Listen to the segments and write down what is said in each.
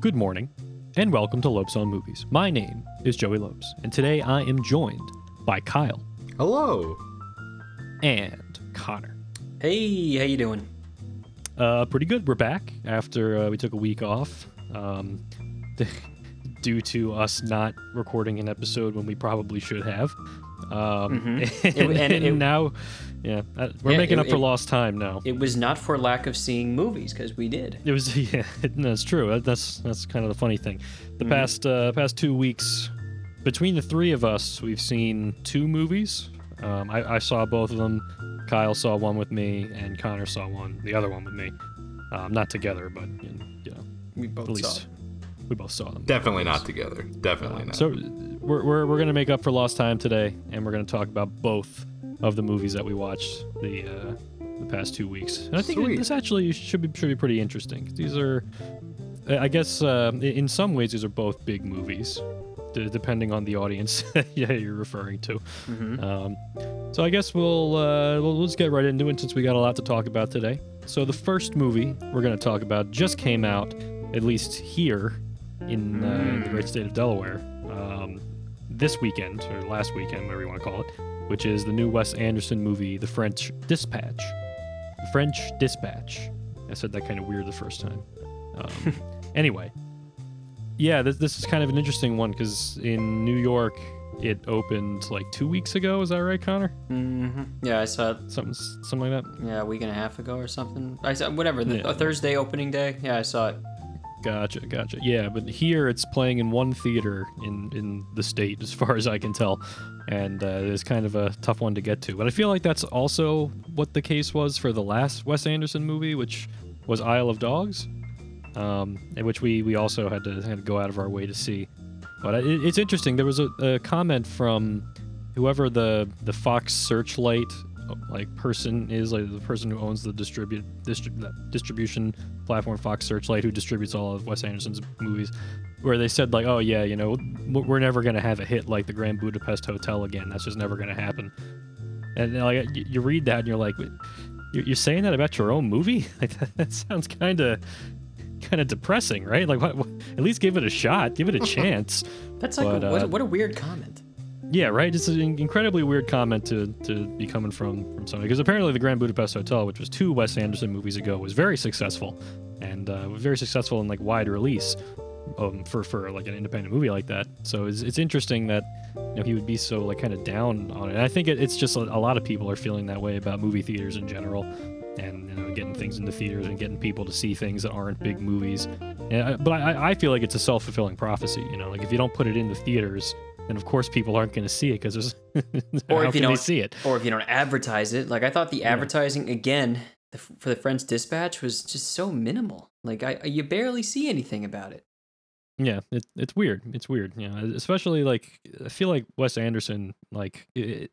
Good morning, and welcome to Lopes on Movies. My name is Joey Lopes, and today I am joined by Kyle Hello. and Connor. Hey, how you doing? Uh, pretty good. We're back after uh, we took a week off, um, due to us not recording an episode when we probably should have. Um, Mhm. and, It- and it- now, yeah, uh, we're Yeah, making it- up for it- lost time now. It was not for lack of seeing movies because we did. It was yeah, that's true. That's that's kind of the funny thing. The Mhm. past uh, past two weeks, between the three of us, we've seen two movies. Um, I, I saw both of them. Kyle saw one with me, and Connor saw one, the other one with me. Um, not together, but you know, We both at saw. least we both saw them. Definitely not together. Definitely Um, not. so we're, we're, we're gonna make up for lost time today, and we're gonna talk about both of the movies that we watched the uh, the past two weeks. And I think Sweet. this actually should be should be pretty interesting. These are, I guess, uh, in some ways, these are both big movies, d- depending on the audience yeah you're referring to. hmm Um, so I guess we'll, uh, we'll let's get right into it since we got a lot to talk about today. So the first movie we're going to talk about just came out, at least here in, uh, in the great state of Delaware, um, this weekend or last weekend, whatever you want to call it, which is the new Wes Anderson movie, The French Dispatch. The French Dispatch. I said that kind of weird the first time. Um, anyway, yeah, this, this is kind of an interesting one because in New York, it opened like two weeks ago. Is that right, Connor? hmm Yeah, I saw it. Something, something like that. Yeah, a week and a half ago or something. I saw whatever the Yeah. a Thursday opening day. Yeah, I saw it. Gotcha, gotcha. Yeah, but here it's playing in one theater in in the state, as far as I can tell, and uh, it's kind of a tough one to get to. But I feel like that's also what the case was for the last Wes Anderson movie, which was Isle of Dogs, um, in which we we also had to, had to go out of our way to see. But it, it's interesting. There was a, a comment from whoever the the Fox Searchlight like person is, like the person who owns the distribute distrib- that distribution platform Fox Searchlight, who distributes all of Wes Anderson's movies, where they said like, oh yeah, you know, we're never gonna have a hit like the Grand Budapest Hotel again. That's just never gonna happen. And like y- you read that and you're like, you're you're saying that about your own movie? Like that, that sounds kind of kind of depressing, right? Like, what, what, at least give it a shot, give it a chance. That's like But, what, uh, what a weird comment. Yeah, right. It's an incredibly weird comment to, to be coming from from somebody because apparently the Grand Budapest Hotel, which was two Wes Anderson movies ago, was very successful and uh, very successful in like wide release um, for for like an independent movie like that. So it's, it's interesting that you know he would be so like kind of down on it. And I think it, it's just a, a lot of people are feeling that way about movie theaters in general. And you know, getting things into theaters and getting people to see things that aren't big movies, and but I, I feel like it's a self fulfilling prophecy. You know, like if you don't put it in the theaters, then of course people aren't going to see it because there's Or how if you don't- see it. Or if you don't advertise it, like I thought the advertising again the, for the French Dispatch was just so minimal. Like I you barely see anything about it. Yeah, it, it's weird. It's weird. Know, especially like I feel like Wes Anderson, like it,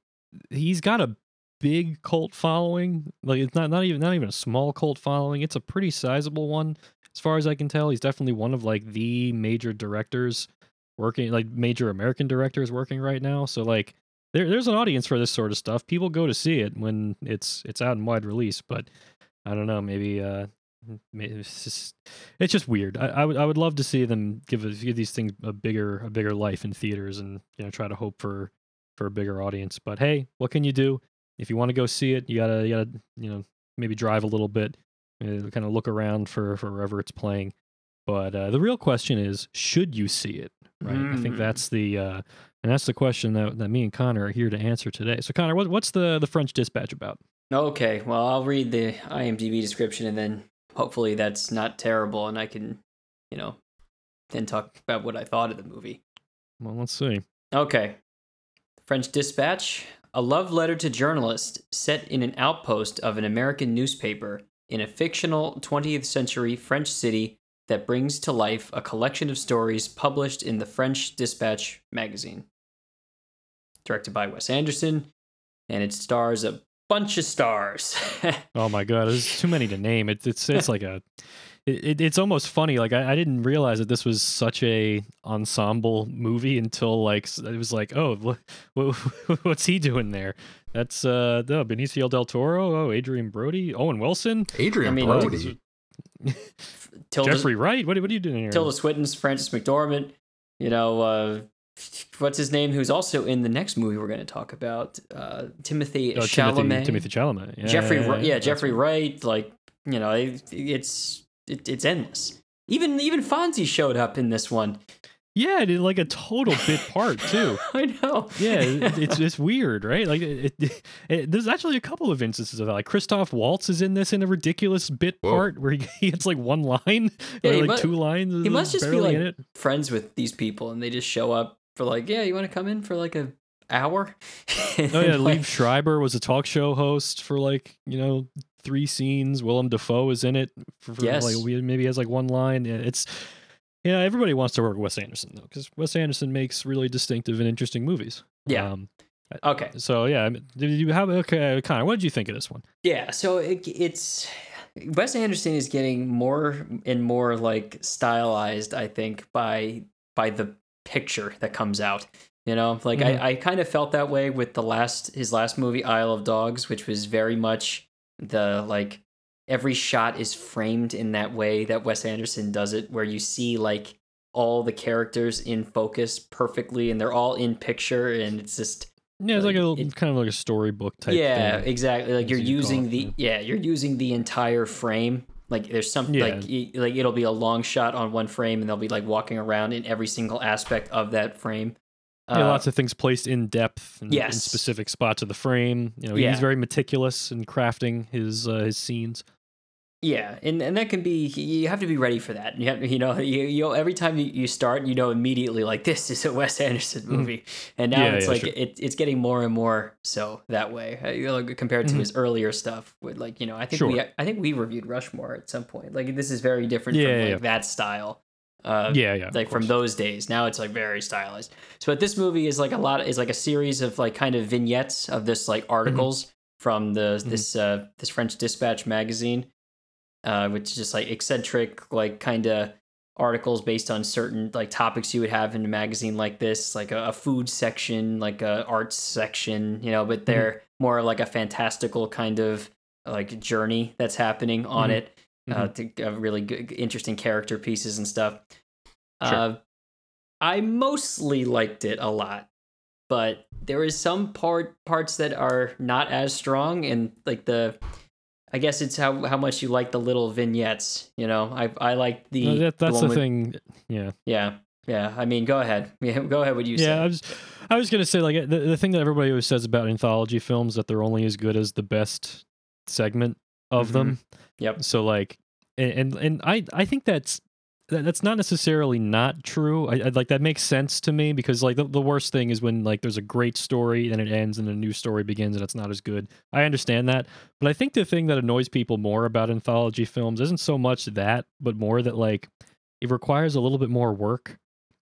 he's got a big cult following. Like it's not not even not even a small cult following. It's a pretty sizable one, as far as I can tell. He's definitely one of like the major directors working, like major American directors working right now. So like there there's an audience for this sort of stuff. People go to see it when it's it's out in wide release, but I don't know, maybe uh maybe it's just it's just weird. I, I would I would love to see them give it, give these things a bigger a bigger life in theaters and you know try to hope for for a bigger audience. But hey, what can you do? If you want to go see it, you gotta you gotta you know maybe drive a little bit, uh, kind of look around for for wherever it's playing. But uh, the real question is, should you see it? Right. I think Mm. that's the uh, and that's the question that, that me and Connor are here to answer today. So Connor, what, what's the the French Dispatch about? Okay, well I'll read the IMDb description and then hopefully that's not terrible and I can, you know, then talk about what I thought of the movie. Well, let's see. Okay. French Dispatch, a love letter to journalists set in an outpost of an American newspaper in a fictional 20th century French city that brings to life a collection of stories published in the French Dispatch magazine. Directed by Wes Anderson, and it stars a bunch of stars. Oh my god, there's too many to name. It's it's it's like a it, it, it's almost funny. Like I, I didn't realize that this was such a ensemble movie until like it was like, oh, what, what's he doing there? That's uh, oh, Benicio del Toro. Oh, Adrien Brody, Owen Wilson, Adrien I mean, Brody. Tilda, Jeffrey Wright. What, what are you doing here? Tilda Swinton's Frances McDormand. You know, uh, what's his name? Who's also in the next movie we're going to talk about? Uh, Timothy Oh, Chalamet. Timothy, Timothy Chalamet. Yeah, Jeffrey, yeah, Wri- yeah, Jeffrey. Wright. Like you know, it, it's it, it's endless. Even even Fonzie showed up in this one. Yeah, it did like a total bit part too. I know. Yeah, it's it's weird, right? Like, it, it, it- there's actually a couple of instances of that. Like, Christoph Waltz is in this in a ridiculous bit Whoa. part where he, he gets like one line Yeah, or he like mu- two lines. he must just be, like, friends with these people, and they just show up for like, yeah, you want to come in for like a hour? Oh yeah, Like, Liev Schreiber was a talk show host for like you know three scenes. Willem Dafoe is in it for, for Yes. like maybe has like one line. It's yeah, everybody wants to work with Wes Anderson though because Wes Anderson makes really distinctive and interesting movies. Yeah. Um, Okay. so yeah, did you have okay, Connor? What did you think of this one? Yeah, so it, it's Wes Anderson is getting more and more like stylized, I think, by by the picture that comes out. You know, like Mhm. I, I kind of felt that way with the last his last movie, Isle of Dogs, which was very much the like every shot is framed in that way that Wes Anderson does it, where you see like all the characters in focus perfectly and they're all in picture and it's just Yeah, it's like, Like, a it- kind of like a storybook type. yeah thing. exactly like you're you using it, the yeah. you're using the entire frame like there's some Yeah. like like it'll be a long shot on one frame and they'll be like walking around in every single aspect of that frame Yeah, Uh, lots of things placed in depth and in yes. specific spots of the frame. You know, Yeah. he's very meticulous in crafting his uh, his scenes. Yeah and and that can be you have to be ready for that you have you know you, you every time you, you start you know immediately like this is a Wes Anderson movie and now Mm-hmm. Yeah, it's yeah, like sure. it, it's getting more and more so that way uh, compared to Mhm. his earlier stuff with like you know I think we I think we reviewed Rushmore at some point like this is very different Yeah, from like that style uh, yeah, yeah. like from those days. Now it's like very stylized. So but this movie is like a lot is like a series of like kind of vignettes of this like articles from the Mhm. this uh this French Dispatch magazine, uh, which is just like eccentric like kind of articles based on certain like topics you would have in a magazine like this, like a, a food section, like a arts section, you know, but they're more like a fantastical kind of like journey that's happening on Mhm. it uh, to uh, really good, interesting character pieces and stuff. Sure. Uh, I mostly liked it a lot, but there is some part parts that are not as strong, and like the, I guess it's how how much you like the little vignettes. You know, I I like the No, that, that's one the with- thing. Yeah, Yeah, yeah. I mean, go ahead. Yeah, go ahead. What you yeah. I was, I was gonna say like the, the thing that everybody always says about anthology films that they're only as good as the best segment of Mhm. them. Yep. So like, and and, I I think that's that, that's not necessarily not true. I, I like that makes sense to me because like the, the worst thing is when like there's a great story and it ends and a new story begins and it's not as good. I understand that, but I think the thing that annoys people more about anthology films isn't so much that, but more that like it requires a little bit more work.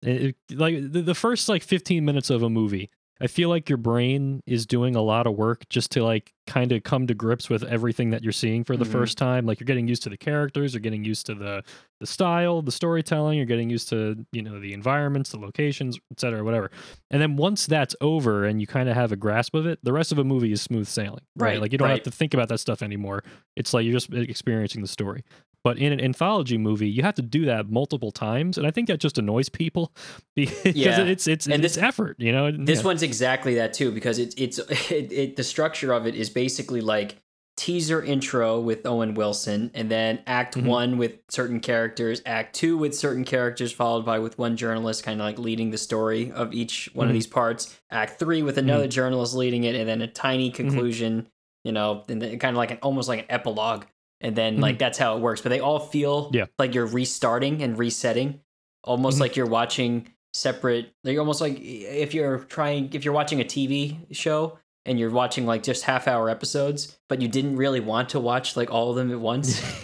It, like the, the first like 15 minutes of a movie I feel like your brain is doing a lot of work just to like kind of come to grips with everything that you're seeing for the Mhm. first time. Like you're getting used to the characters, you're getting used to the the style, the storytelling, you're getting used to, you know, the environments, the locations, et cetera, whatever. And then once that's over and you kind of have a grasp of it, the rest of a movie is smooth sailing. Right. Right, Like you don't right. have to think about that stuff anymore. It's like you're just experiencing the story. But in an anthology movie, you have to do that multiple times, and I think that just annoys people because Yeah. it's it's And it's this- effort, you know. This Yeah. one's exactly that too because it's it's it, it the structure of it is basically like teaser intro with Owen Wilson and then act Mhm. 1 with certain characters, act 2 with certain characters followed by with one journalist kind of like leading the story of each one Mhm. of these parts, act 3 with another journalist leading it and then a tiny conclusion, you know, and then kind of like an almost like an epilogue and then like that's how it works, but they all feel Yeah. like you're restarting and resetting almost Mhm. like you're watching separate like almost like if you're trying if you're watching a tv show and you're watching like just half hour episodes but you didn't really want to watch like all of them at once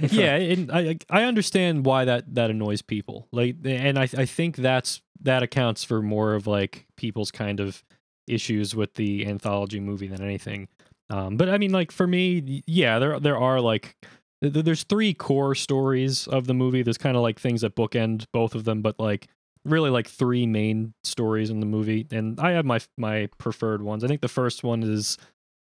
yeah, and I I understand why that that annoys people. Like, and I I think that's that accounts for more of like people's kind of issues with the anthology movie than anything. Um, but I mean, like for me, yeah, there there are like th- th- there's three core stories of the movie. There's kind of like things that bookend both of them, but like really like three main stories in the movie. And I have my my preferred ones. I think the first one is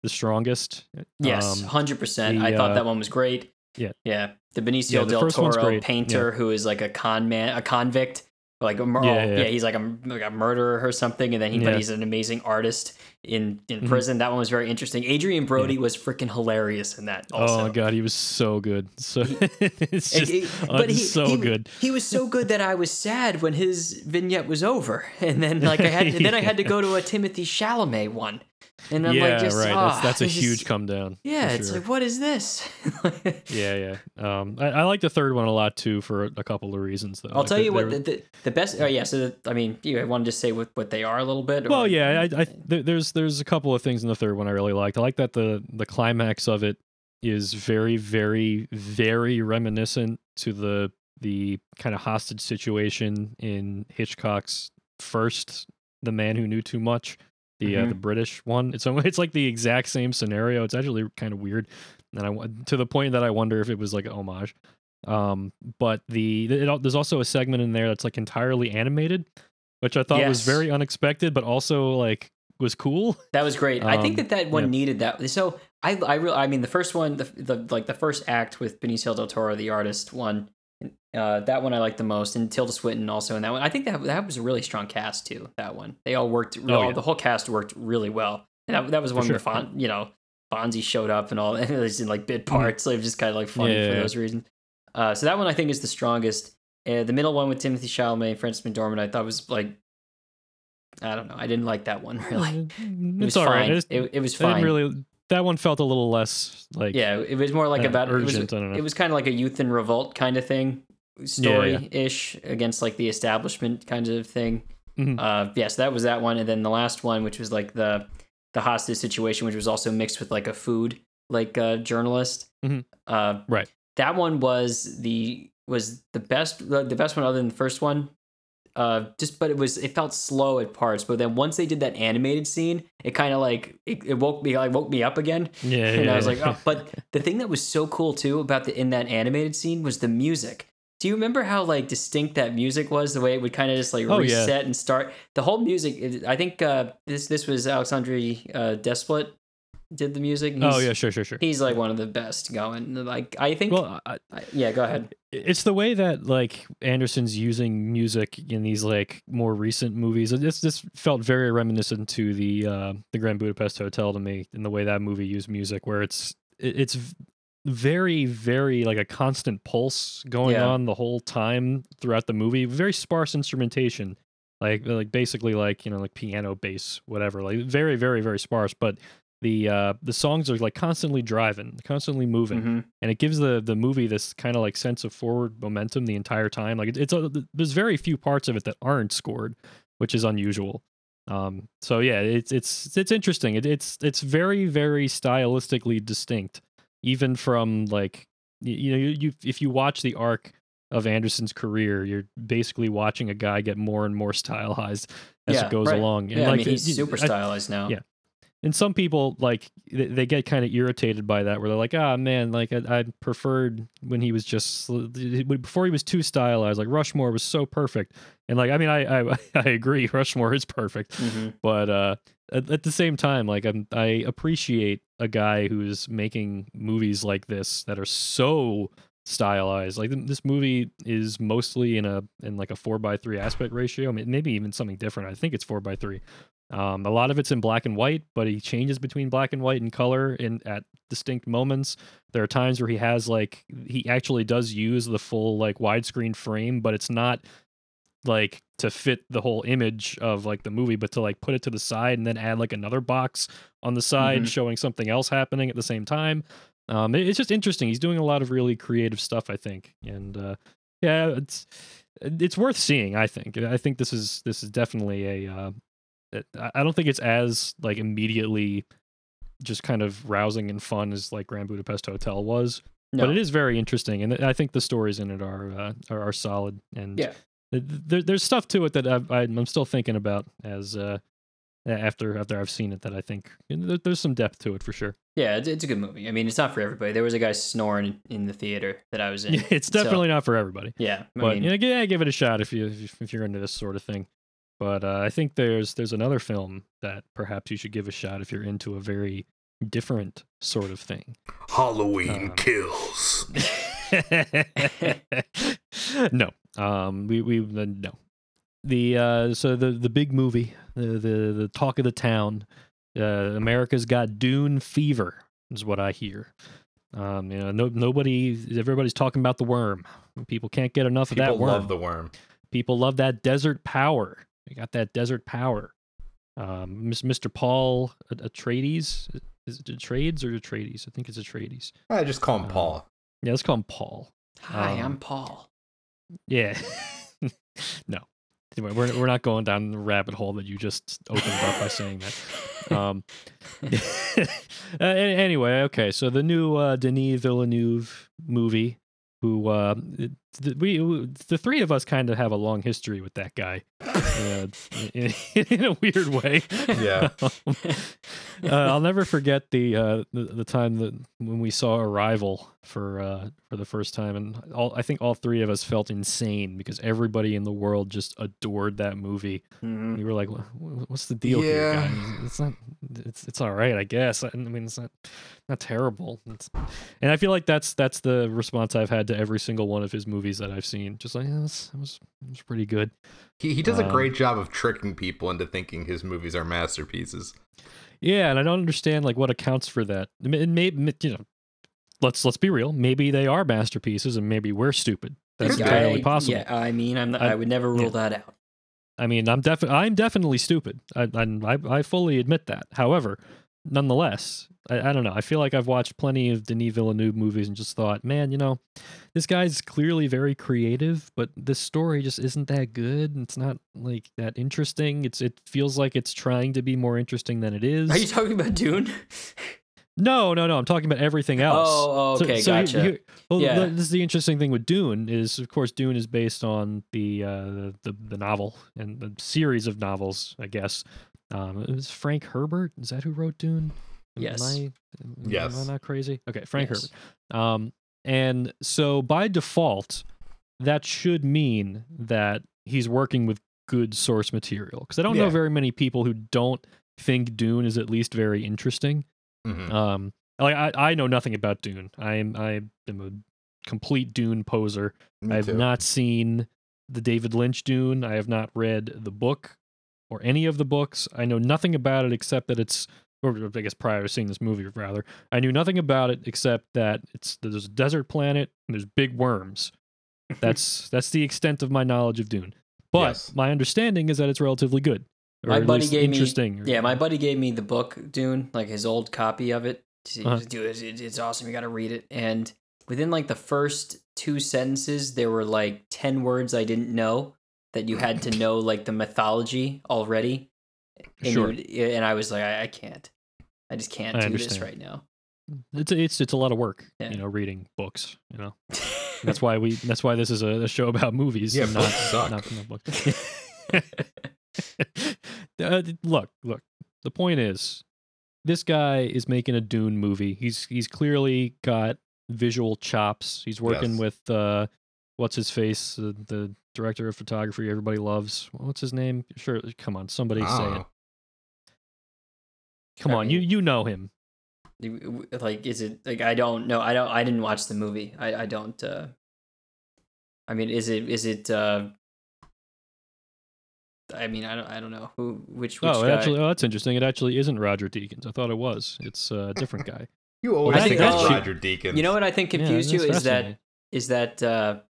the strongest. Yes, Um, hundred percent. the, I thought uh, that one was great. yeah. yeah. The Benicio Yeah, the del Toro painter who is like a con man, a convict. Like a mur- Yeah, oh, yeah, yeah, yeah. he's like a, like a murderer or something, and then he but he's an amazing artist in in Mhm. prison. That one was very interesting. Adrien Brody was freaking hilarious in that. Also. Oh my god, he was so good. So it's It- just it- uh, so he, good. He was so good that I was sad when his vignette was over, and then like I had, and then I had to go to a Timothy Chalamet one, and I'm yeah, like, just, right. ah, that's that's a it's just- huge come down. Yeah, for it's sure. like, what is this? yeah, yeah. Um, I, I like the third one a lot too for a, a couple of reasons though. I'll Like, tell you what the, the, the best. Oh yeah, so the, I mean, you want to just say what, what they are a little bit? or- Well, yeah, I, I there's there's a couple of things in the third one I really liked. I like that the the climax of it is very very very reminiscent to the the kind of hostage situation in Hitchcock's first The Man Who Knew Too Much, the uh, Mhm. the British one. It's it's like the exact same scenario. It's actually kind of weird, and I to the point that I wonder if it was like a homage. Um, but the it, there's also a segment in there that's like entirely animated, which I thought was very unexpected, but also like was cool. That was great. I think Um, that that one yeah. needed that. So I I really I mean the first one the, the like the first act with Benicio del Toro the artist one uh, that one I liked the most and Tilda Swinton also in that one. I think that that was a really strong cast too. That one they all worked. Real, Oh, yeah. The whole cast worked really well. And that, that was one sure. where Fon, you know Fonzie showed up and all and it was in like bit parts. So it was just kind of like funny Mm-hmm. Yeah, for yeah, those reasons. Uh, so that one I think is the strongest. Uh, the middle one with Timothy Chalamet and Frances McDormand I thought was like I don't know. I didn't like that one really. It it's was all right. fine. It's- It, it was fine. really. That one felt a little less like yeah, it was more like about it was, urgent. I don't know. it was kind of like a youth in revolt kind of thing, story ish against like the establishment kind of thing. Mhm. Uh, yes, that was that one, and then the last one, which was like the the hostage situation, which was also mixed with like a food like uh, journalist. Mhm. Uh, Right. That one was the was the best the best one other than the first one. Uh, just but it was it felt slow at parts, but then once they did that animated scene, it kind of like it, it woke me like woke me up again yeah, and yeah, I was like, oh, but the thing that was so cool too about the in that animated scene was the music. Do you remember how like distinct that music was? The way it would kind of just like Oh, yeah. reset and start the whole music. I think uh, this this was Alexandre uh, Desplat did the music. oh yeah, sure, sure, sure. he's like one of the best going. Like I think. Well, I, I- yeah, go ahead. it's the way that like Anderson's using music in these like more recent movies. This this felt very reminiscent to the uh, the Grand Budapest Hotel to me in the way that movie used music, where it's it's very very like a constant pulse going Yeah. on the whole time throughout the movie. Very sparse instrumentation, like like basically like you know like piano, bass, whatever. Like very very very sparse, but. The uh the songs are like constantly driving, constantly moving Mhm. and it gives the the movie this kind of like sense of forward momentum the entire time. Like it, it's a, there's very few parts of it that aren't scored, which is unusual. Um, so yeah, it's it's it's interesting. It, it's it's very very stylistically distinct, even from like you, you know you, you if you watch the arc of Anderson's career, you're basically watching a guy get more and more stylized as Yeah, it goes right. along. And Yeah, I like mean he's super I- stylized now. yeah. and some people like they, they get kind of irritated by that where they're like ah man like I, I preferred when he was just before he was too stylized like rushmore was so perfect and like i mean i i, I agree rushmore is perfect Mhm. but uh at, at the same time like I'm, i appreciate a guy who's making movies like this that are so stylized. Like th- this movie is mostly in a in like a four by three aspect ratio I mean, maybe even something different. I think it's four by three. Um, a lot of it's in black and white, but he changes between black and white and color in at distinct moments. There are times where he has like he actually does use the full like widescreen frame, but it's not like to fit the whole image of like the movie, but to like put it to the side and then add like another box on the side Mhm. showing something else happening at the same time. Um, it- it's just interesting. He's doing a lot of really creative stuff, I think, and uh, yeah, it's it's worth seeing. I think. I think this is this is definitely a. Uh, I I don't think it's as like immediately just kind of rousing and fun as like Grand Budapest Hotel was, No. but it is very interesting, and I think the stories in it are uh, are, are solid. And Yeah. Th- there, there's stuff to it that I've, I'm still thinking about as uh, after after I've seen it that I think and there- there's some depth to it for sure. Yeah, it's, it's a good movie. I mean, it's not for everybody. There was a guy snoring in the theater that I was in. it's so- definitely not for everybody. yeah, I but mean, you know, yeah, give it a shot if you if if you're into this sort of thing. But uh, I think there's there's another film that perhaps you should give a shot if you're into a very different sort of thing. Halloween Um, kills. no, um, we we uh, no. The uh, so the the big movie, the the the talk of the town, uh, America's got Dune fever is what I hear. Um, you know, no nobody, everybody's talking about the worm. People can't get enough People of that worm. People love the worm. People love that desert power. You got that desert power. Um, Mr. Paul At- Atreides, is it Atreides or Atreides? I think it's Atreides. I just call him Um, Paul. Yeah, let's call him Paul. hi, um, I'm Paul. Yeah. no. Anyway, we're we're not going down the rabbit hole that you just opened up by saying that. Um, uh, anyway, okay. So the new uh, Denis Villeneuve movie, who uh, we the three of us kind of have a long history with that guy, uh, in, in a weird way. Yeah. Um, uh, I'll never forget the, uh, the the time that when we saw Arrival for uh, for the first time, and all I think all three of us felt insane because everybody in the world just adored that movie. Mhm. We were like, "Wha- wha- "What's the deal here, Yeah. guys? It's not. It's it's all right, I guess. I mean, it's not not terrible." It's, and I feel like that's that's the response I've had to every single one of his movies that I've seen. Just like, yeah, it was it was, it was pretty good. He he does a um, great job of tricking people into thinking his movies are masterpieces. Yeah, and I don't understand like what accounts for that. Maybe you know, let's let's be real. Maybe they are masterpieces, and maybe we're stupid. That's Could entirely I- possible. Yeah, I mean, I'm not, I, I- would never rule yeah. that out. I mean, I'm def I'm definitely stupid. I I I fully admit that. However, nonetheless, I, I don't know. I feel like I've watched plenty of Denis Villeneuve movies and just thought, man, you know, this guy's clearly very creative, but this story just isn't that good. It's not like that interesting. It's it feels like it's trying to be more interesting than it is. Are you talking about Dune? No, no, no. I'm talking about everything else. Oh, So- okay, so you- gotcha. well, Yeah. the- this is the interesting thing with Dune is, of course, Dune is based on the uh, the the novel and the series of novels, I guess. Um, it was Frank Herbert. Is that who wrote Dune? Am Yes. I, am- Am I not crazy? Okay, Frank Yes. Herbert. Um, and so by default, that should mean that he's working with good source material because I don't know very many people who don't think Dune is at least very interesting. Mhm. Um, like I, I know nothing about Dune. I am I am a complete Dune poser. Me I have too. not seen the David Lynch Dune. I have not read the book or any of the books. I know nothing about it except that it's or I guess prior to seeing this movie rather, I knew nothing about it except that it's there's a desert planet and there's big worms. That's that's the extent of my knowledge of Dune. But Yes. my understanding is that it's relatively good. My buddy gave me- interesting. or- Yeah, my buddy gave me the book Dune, like his old copy of it. Uh-huh. Dude, it's awesome. You got to read it. And within like the first two sentences, there were like ten words I didn't know that you had to know like the mythology already. And, Sure. would- and I was like, I, I can't. I just can't I do this right now. it's it's it's a lot of work, Yeah. you know, reading books. You know, that's why we that's why this is a, a show about movies. Yeah, not, suck. Not, not books. Uh, look, look. The point is, this guy is making a Dune movie. He's he's clearly got visual chops. He's working Yes. with uh, what's his face, the, the director of photography everybody loves. What's his name? Sure, come on, somebody say it. Oh. Come I on, you mean- you know him. Like, is it like I don't know? I don't. I didn't watch the movie. I I don't. uh I mean, is it is it? uh I mean, I don't. I don't know who which which oh, guy. actually, oh, that's interesting. It actually isn't Roger Deakins. I thought it was. It's uh, a different guy. You always I think think it's that's- Roger Deakins. You know what I think confused that's you is that is that uh it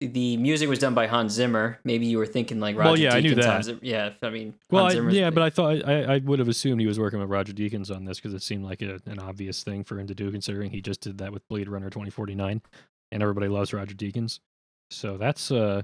the music was done by Hans Zimmer. Maybe you were thinking like Roger Well, yeah, I knew that. Yeah, I mean, Well, Hans I, yeah, the- but I thought I, I would have assumed he was working with Roger Deakins on this because it seemed like a, an obvious thing for him to do, considering he just did that with Blade Runner 2049, and everybody loves Roger Deakins. So that's uh,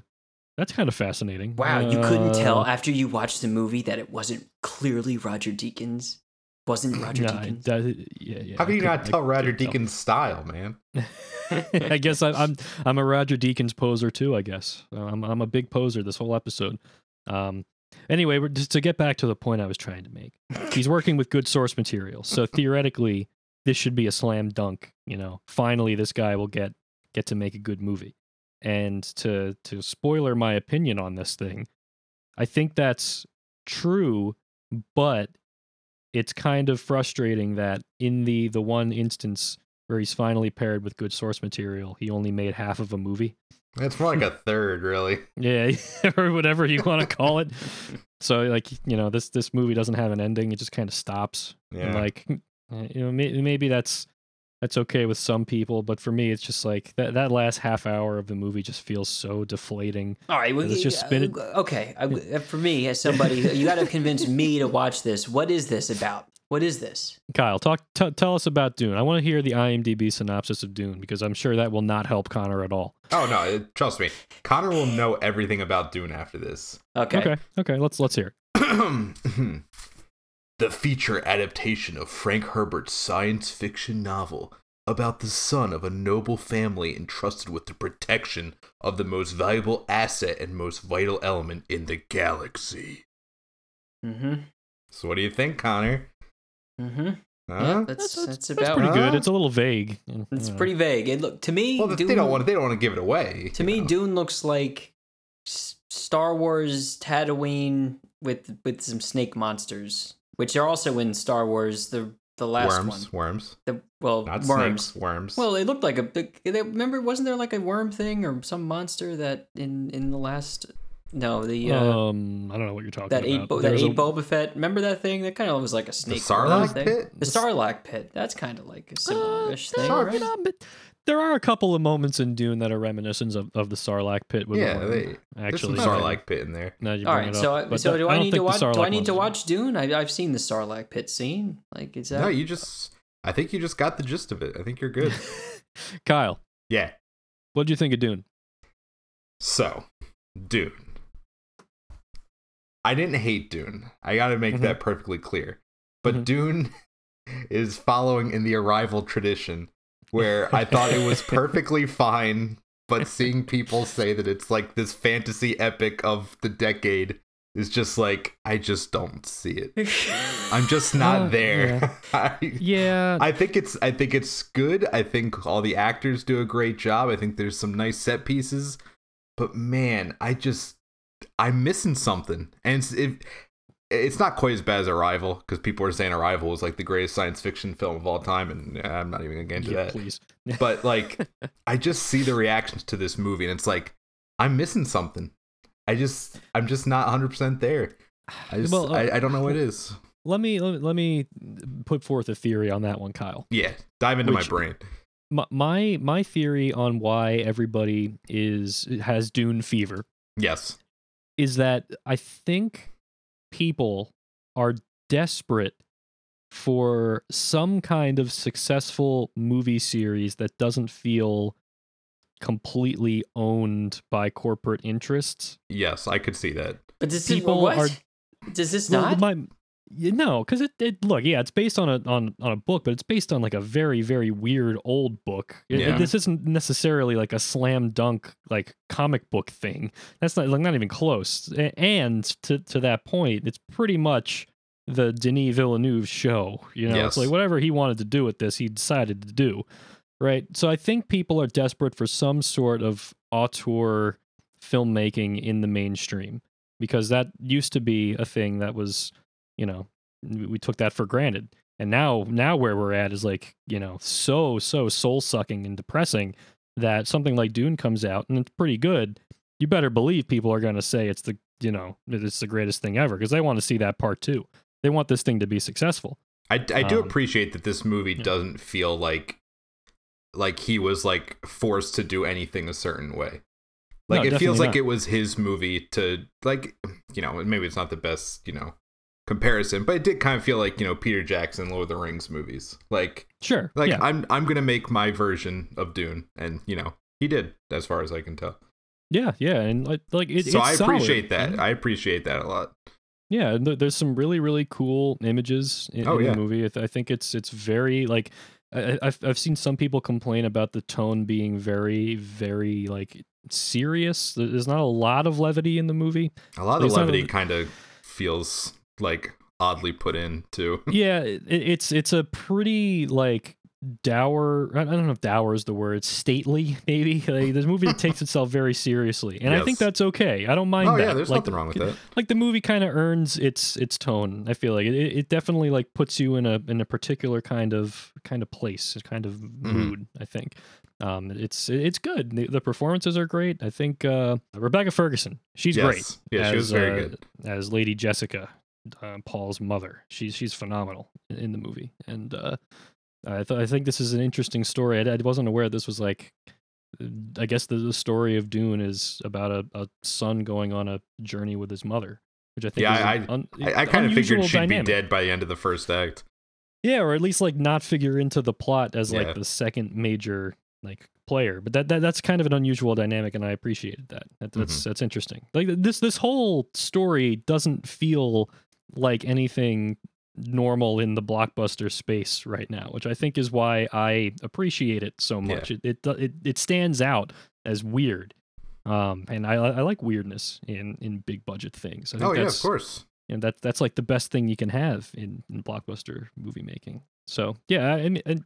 that's kind of fascinating. wow, you couldn't tell Uh, after you watched the movie that it wasn't clearly Roger Deakins. Wasn't Roger no, Deakins? that- yeah, yeah. How can you couldn't- not I tell Roger couldn't tell. Deakins' style, man? I guess I, I'm I'm a Roger Deakins poser too. I guess I'm I'm a big poser this whole episode. Um, Anyway, we're, just to get back to the point I was trying to make, he's working with good source material. So theoretically, this should be a slam dunk. You know, finally, this guy will get get to make a good movie. And to to spoiler my opinion on this thing, I think that's true, but it's kind of frustrating that in the the one instance where he's finally paired with good source material, he only made half of a movie. It's more like a third, really. Yeah, or whatever you want to call it. So like, you know, this this movie doesn't have an ending. It just kind of stops. Yeah. And like, uh, you know, maybe that's that's okay with some people, but for me, it's just like that that last half hour of the movie just feels so deflating. All right, well, Let's just spin it. Uh, okay, I, uh, for me, as somebody, you got to convince me to watch this. What is this about? What is this? Kyle, talk t- tell us about Dune. I want to hear the IMDb synopsis of Dune because I'm sure that will not help Connor at all. Oh no, it- trust me. Connor will know everything about Dune after this. Okay. Okay, okay, let's let's hear. it. the feature adaptation of Frank Herbert's science fiction novel about the son of a noble family entrusted with the protection of the most valuable asset and most vital element in the galaxy. Mm-hmm. So, what do you think, Connor? Mm-hmm. Huh? Yeah, that's that's, That's about. pretty good. It's a little vague. It's know. pretty vague. It look to me. well, Dune, they don't want they don't want to give it away. to me, know? Dune looks like S- Star Wars Tatooine with with some snake monsters, which are also in Star Wars the the last worms, one. worms, The well, not worms. snakes, worms. Well, it looked like a big. they- Remember, wasn't there like a worm thing or some monster that in in the last? No, the uh, um, I don't know what you're talking that ate about. Bo- that There's a- ate Boba Fett. Remember that thing? That kind of was like a snake. Sarlacc pit? The Sarlacc pit. That's kind of like a similar-ish Uh, thing, there, right? you know, but there are a couple of moments in Dune that are reminiscent of, of the Sarlacc pit. With yeah, the worm, they, there's some actually. Sarlacc pit in there. Now you All bring right, it so up. I, But so that- do I, don't need to watch? Do I need to watch Dune? I, I've seen the Sarlacc pit scene. Like, is that? No, you just. I think you just got the gist of it. I think you're good. Kyle, yeah. what do you think of Dune? So, Dune. I didn't hate Dune. I got to make Mhm. that perfectly clear. But Mhm. Dune is following in the arrival tradition where I thought it was perfectly fine, but seeing people say that it's like this fantasy epic of the decade is just like I just don't see it. I'm just not Uh, there. I, Yeah, I think it's I think it's good. I think all the actors do a great job. I think there's some nice set pieces. But man, I just I'm missing something. And it's it, it's not quite as bad as Arrival because people are saying Arrival is like the greatest science fiction film of all time and I'm not even going to get into yeah, that. please. But like I just see the reactions to this movie and it's like I'm missing something. I just I'm just not 100% there. I just Well, uh, I, I don't know what it is. let me let me, let me put forth a theory on that one, Kyle. Yeah, dive into Which- my brain. My, my my theory on why everybody is has Dune fever Yes. is that I think people are desperate for some kind of successful movie series that doesn't feel completely owned by corporate interests. Yes, I could see that. but does people this, what? are- Does this Well, not? my- you know, because it, it look, yeah, it's based on a on on a book, but it's based on like a very very weird old book. It- it- Yeah. this isn't necessarily like a slam dunk like comic book thing. That's not like not even close. And to to that point, it's pretty much the Denis Villeneuve show. You know, Yes. it's like whatever he wanted to do with this, he decided to do. Right. So I think people are desperate for some sort of auteur filmmaking in the mainstream because that used to be a thing that was, you know, we took that for granted. And now now where we're at is like, you know, so so soul sucking and depressing that something like Dune comes out and it's pretty good. You better believe people are going to say it's the, you know, it's the greatest thing ever because they want to see that part too. They want this thing to be successful. I, I do Um, appreciate that this movie yeah. doesn't feel like like he was like forced to do anything a certain way. Like No, it feels like not. it was his movie to like you know maybe it's not the best you know comparison, but it did kind of feel like you know Peter Jackson Lord of the Rings movies. Like Sure. like yeah. I'm I'm gonna make my version of Dune, and you know he did as far as I can tell. yeah, yeah, and like like it, so it's I solid, appreciate that. man. I appreciate that a lot. Yeah, and th- there's some really really cool images in, Oh, in yeah. the movie. I, th- I think it's it's very like I, I've I've seen some people complain about the tone being very very like serious. There's not a lot of levity in the movie. A lot of the There's not levity kind of feels like oddly put in too. yeah, it, it's it's a pretty like dour. I don't know if dour is the word. Stately, maybe. Like, this movie takes itself very seriously, and I think that's okay. I don't mind. oh that. yeah, there's like, nothing wrong with that. like the movie kind of earns its its tone. I feel like it, it definitely like puts you in a in a particular kind of kind of place, kind of Mm-hmm. mood. I think um, it's it's good. The, the performances are great. I think uh, Rebecca Ferguson, she's great. Yes. Yeah, she was very uh, good. as Lady Jessica, uh, Paul's mother. She's she's phenomenal in, the movie, and uh, I th- I think this is an interesting story. I, I wasn't aware this was like. I guess the, the story of Dune is about a, a son going on a journey with his mother, which I think Yeah, is I- un, I, I kind of figured she'd dynamic. be dead by the end of the first act. Yeah, or at least like not figure into the plot as Yeah. like the second major like player. But that, that that's kind of an unusual dynamic, and I appreciated that. that that's Mm-hmm. that's interesting. Like this this whole story doesn't feel like anything normal in the blockbuster space right now, which I think is why I appreciate it so Yeah. much. It, it it it stands out as weird. Um, and I I like weirdness in in big budget things. I think Oh yeah, of course. and that that's like the best thing you can have in, in blockbuster movie making. So yeah, mean, and,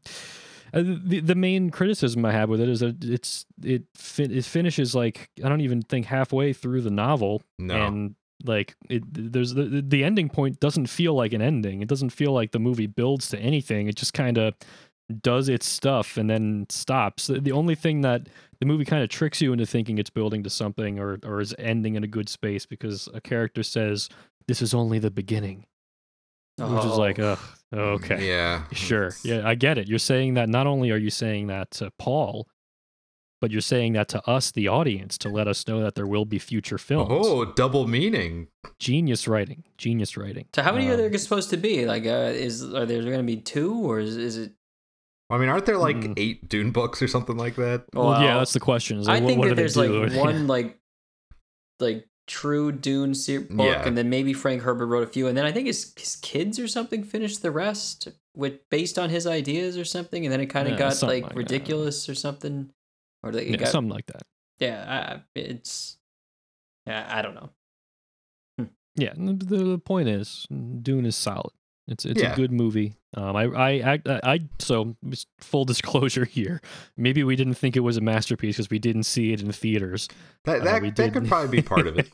uh, the the main criticism I have with it is that it's it fin- it finishes like I don't even think halfway through the novel, No. and like it there's the the ending point doesn't feel like an ending. It doesn't feel like the movie builds to anything. It just kind of does its stuff and then stops. The only thing that the movie kind of tricks you into thinking it's building to something or or is ending in a good space because a character says this is only the beginning, which is oh. like, Oh. ugh, okay, Yeah. sure, yeah, I get it. You're saying that not only are you saying that to Paul, but you're saying that to us, the audience, to let us know that there will be future films. Oh, double meaning. Genius writing, genius writing. So how many are Um, there supposed to be? Like, uh, is are there going to be two, or is is it? I mean, aren't there like Mm. eight Dune books or something like that? Well, yeah, that's the question. Is I what, think what that there's do? like one like like true Dune se- book, Yeah. and then maybe Frank Herbert wrote a few, and then I think his his kids or something finished the rest with based on his ideas or something, and then it kind of Yeah, got something like, like that. ridiculous or something, or like it yeah, got something like that. yeah, I, it's yeah, I don't know. Yeah, the, the point is, Dune is solid. It's it's Yeah. a good movie. Um, I I I, I so full disclosure here. Maybe we didn't think it was a masterpiece because we didn't see it in theaters. That Uh, that, we that did- could probably be part of it.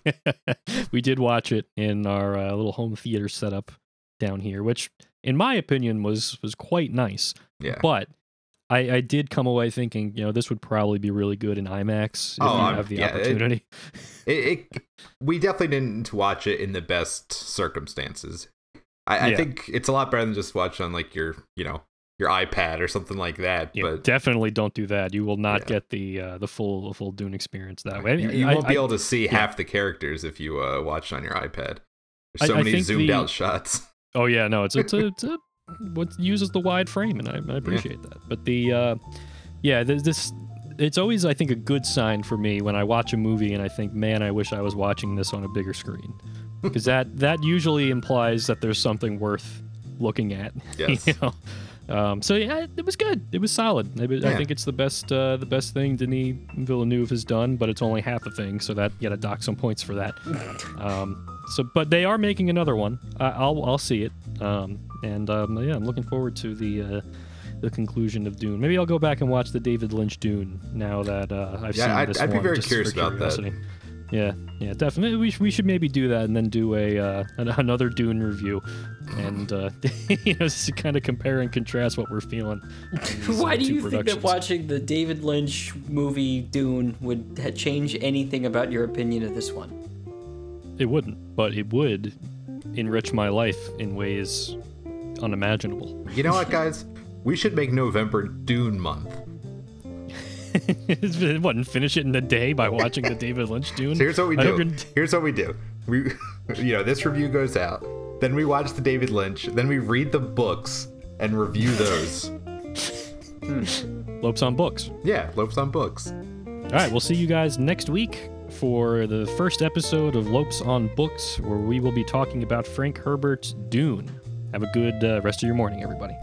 we did watch it in our uh, little home theater setup down here, which, in my opinion, was was quite nice. Yeah. But I, I did come away thinking, you know, this would probably be really good in IMAX if Oh, you have the yeah, opportunity. It, it we definitely didn't watch it in the best circumstances. I, I think it's a lot better than just watch on like your you know your iPad or something like that. Yeah, but definitely don't do that. You will not Yeah. get the uh, the full the full Dune experience that way. I you, mean, you I- won't be I- able to see yeah. half the characters if you uh, watch on your iPad. There's so many zoomed the- out shots. Oh yeah, no, it's it's a, it's a what uses the wide frame, and I, I appreciate that. But the uh, yeah, there's this. It's always I think a good sign for me when I watch a movie and I think, man, I wish I was watching this on a bigger screen, because that that usually implies that there's something worth looking at. Yes. you know? Um, so yeah, it was good. It was solid. I, I Yeah. think it's the best uh, the best thing Denis Villeneuve has done, but it's only half the thing, so that you gotta dock some points for that. Um, so, but they are making another one. I, I'll I'll see it. Um, and um, yeah, I'm looking forward to the uh, the conclusion of Dune. Maybe I'll go back and watch the David Lynch Dune now that uh, I've Yeah, seen I'd- this I'd be very curious for about that. curiosity. Yeah, yeah, definitely. We, sh- we should maybe do that and then do a uh, an- another Dune review, and uh, you know, just to kind of compare and contrast what we're feeling. these, Why uh, do you think that watching the David Lynch movie Dune would ha- change anything about your opinion of this one? It wouldn't, but it would enrich my life in ways unimaginable. You know what, guys? We should make November Dune month. what, and finish it in a day by watching the David Lynch Dune? So here's what we do. Here's what we do. We, you know, this review goes out. Then we watch the David Lynch. Then we read the books and review those. Lopes on books. Yeah, Lopes on books. All right, we'll see you guys next week for the first episode of Lopes on Books, where we will be talking about Frank Herbert's Dune. Have a good uh, rest of your morning, everybody.